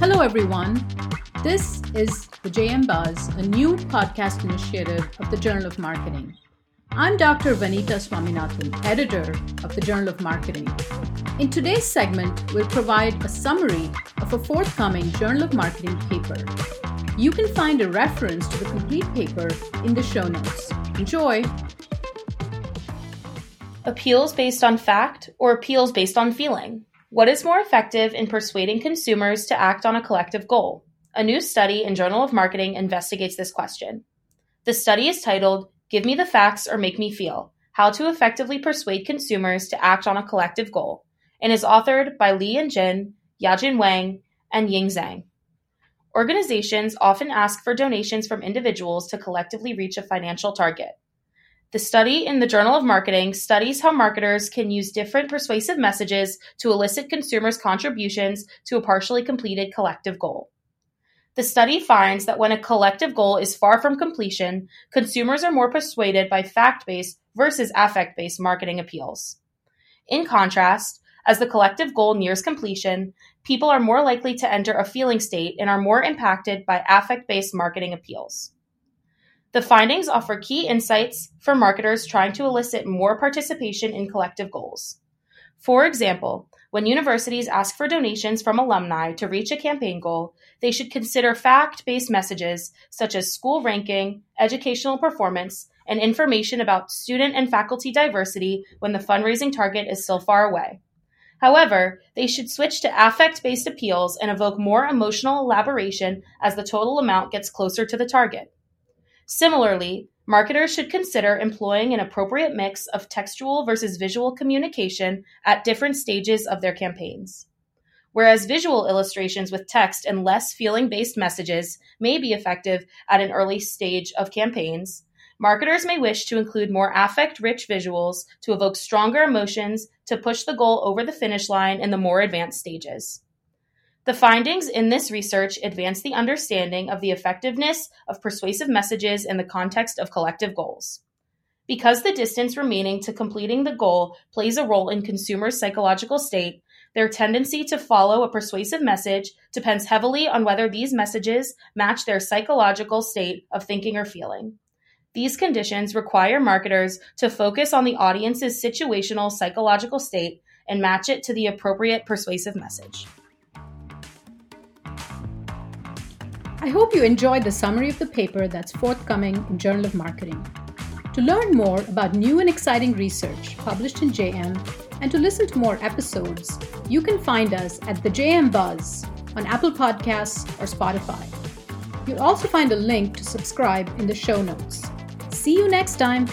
Hello, everyone. This is the JM Buzz, a new podcast initiative of the Journal of Marketing. I'm Dr. Vanitha Swaminathan, editor of the Journal of Marketing. In today's segment, we'll provide a summary of a forthcoming Journal of Marketing paper. You can find a reference to the complete paper in the show notes. Enjoy! Appeals based on fact or appeals based on feeling? What is more effective in persuading consumers to act on a collective goal? A new study in Journal of Marketing investigates this question. The study is titled Give Me the Facts or Make Me Feel How to Effectively Persuade Consumers to Act on a Collective Goal and is authored by Liyin Jin, Yajin Wang, and Ying Zhang. Organizations often ask for donations from individuals to collectively reach a financial target. The study in the Journal of Marketing studies how marketers can use different persuasive messages to elicit consumers' contributions to a partially completed collective goal. The study finds that when a collective goal is far from completion, consumers are more persuaded by fact based versus affect based marketing appeals. In contrast, as the collective goal nears completion, people are more likely to enter a feeling state and are more impacted by affect based marketing appeals. The findings offer key insights for marketers trying to elicit more participation in collective goals. For example, when universities ask for donations from alumni to reach a campaign goal, they should consider fact based messages such as school ranking, educational performance, and information about student and faculty diversity when the fundraising target is still far away. However, they should switch to affect based appeals and evoke more emotional elaboration as the total amount gets closer to the target. Similarly, marketers should consider employing an appropriate mix of textual versus visual communication at different stages of their campaigns. Whereas visual illustrations with text and less feeling based messages may be effective at an early stage of campaigns, marketers may wish to include more affect rich visuals to evoke stronger emotions to push the goal over the finish line in the more advanced stages. The findings in this research advance the understanding of the effectiveness of persuasive messages in the context of collective goals. Because the distance remaining to completing the goal plays a role in consumers' psychological state, their tendency to follow a persuasive message depends heavily on whether these messages match their psychological state of thinking or feeling. These conditions require marketers to focus on the audience's situational psychological state and match it to the appropriate persuasive message. I hope you enjoyed the summary of the paper that's forthcoming in Journal of Marketing. To learn more about new and exciting research published in JM and to listen to more episodes, you can find us at the JM Buzz on Apple Podcasts or Spotify. You'll also find a link to subscribe in the show notes. See you next time.